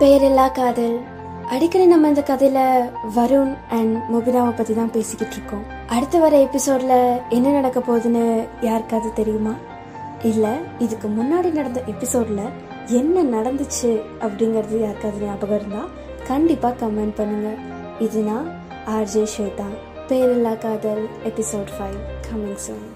பேரில்லா காதல். அடிக்கடி நம்ம இந்த கதையில வருண் அண்ட் முபினாவை பத்தி தான் பேசிக்கிட்டு இருக்கோம். அடுத்து வர எபிசோட்ல என்ன நடக்க போகுதுன்னு யாருக்காவது தெரியுமா? இல்ல இதுக்கு முன்னாடி நடந்த எபிசோட்ல என்ன நடந்துச்சு அப்படிங்கிறது யாருக்காவது ஞாபகம் இருந்தா கண்டிப்பா கமெண்ட் பண்ணுங்க. இதுனா ஆர்ஜே ஸ்வேதா. பேரில்லா காதல் எபிசோட் ஃபைவ் கமிங் சூன்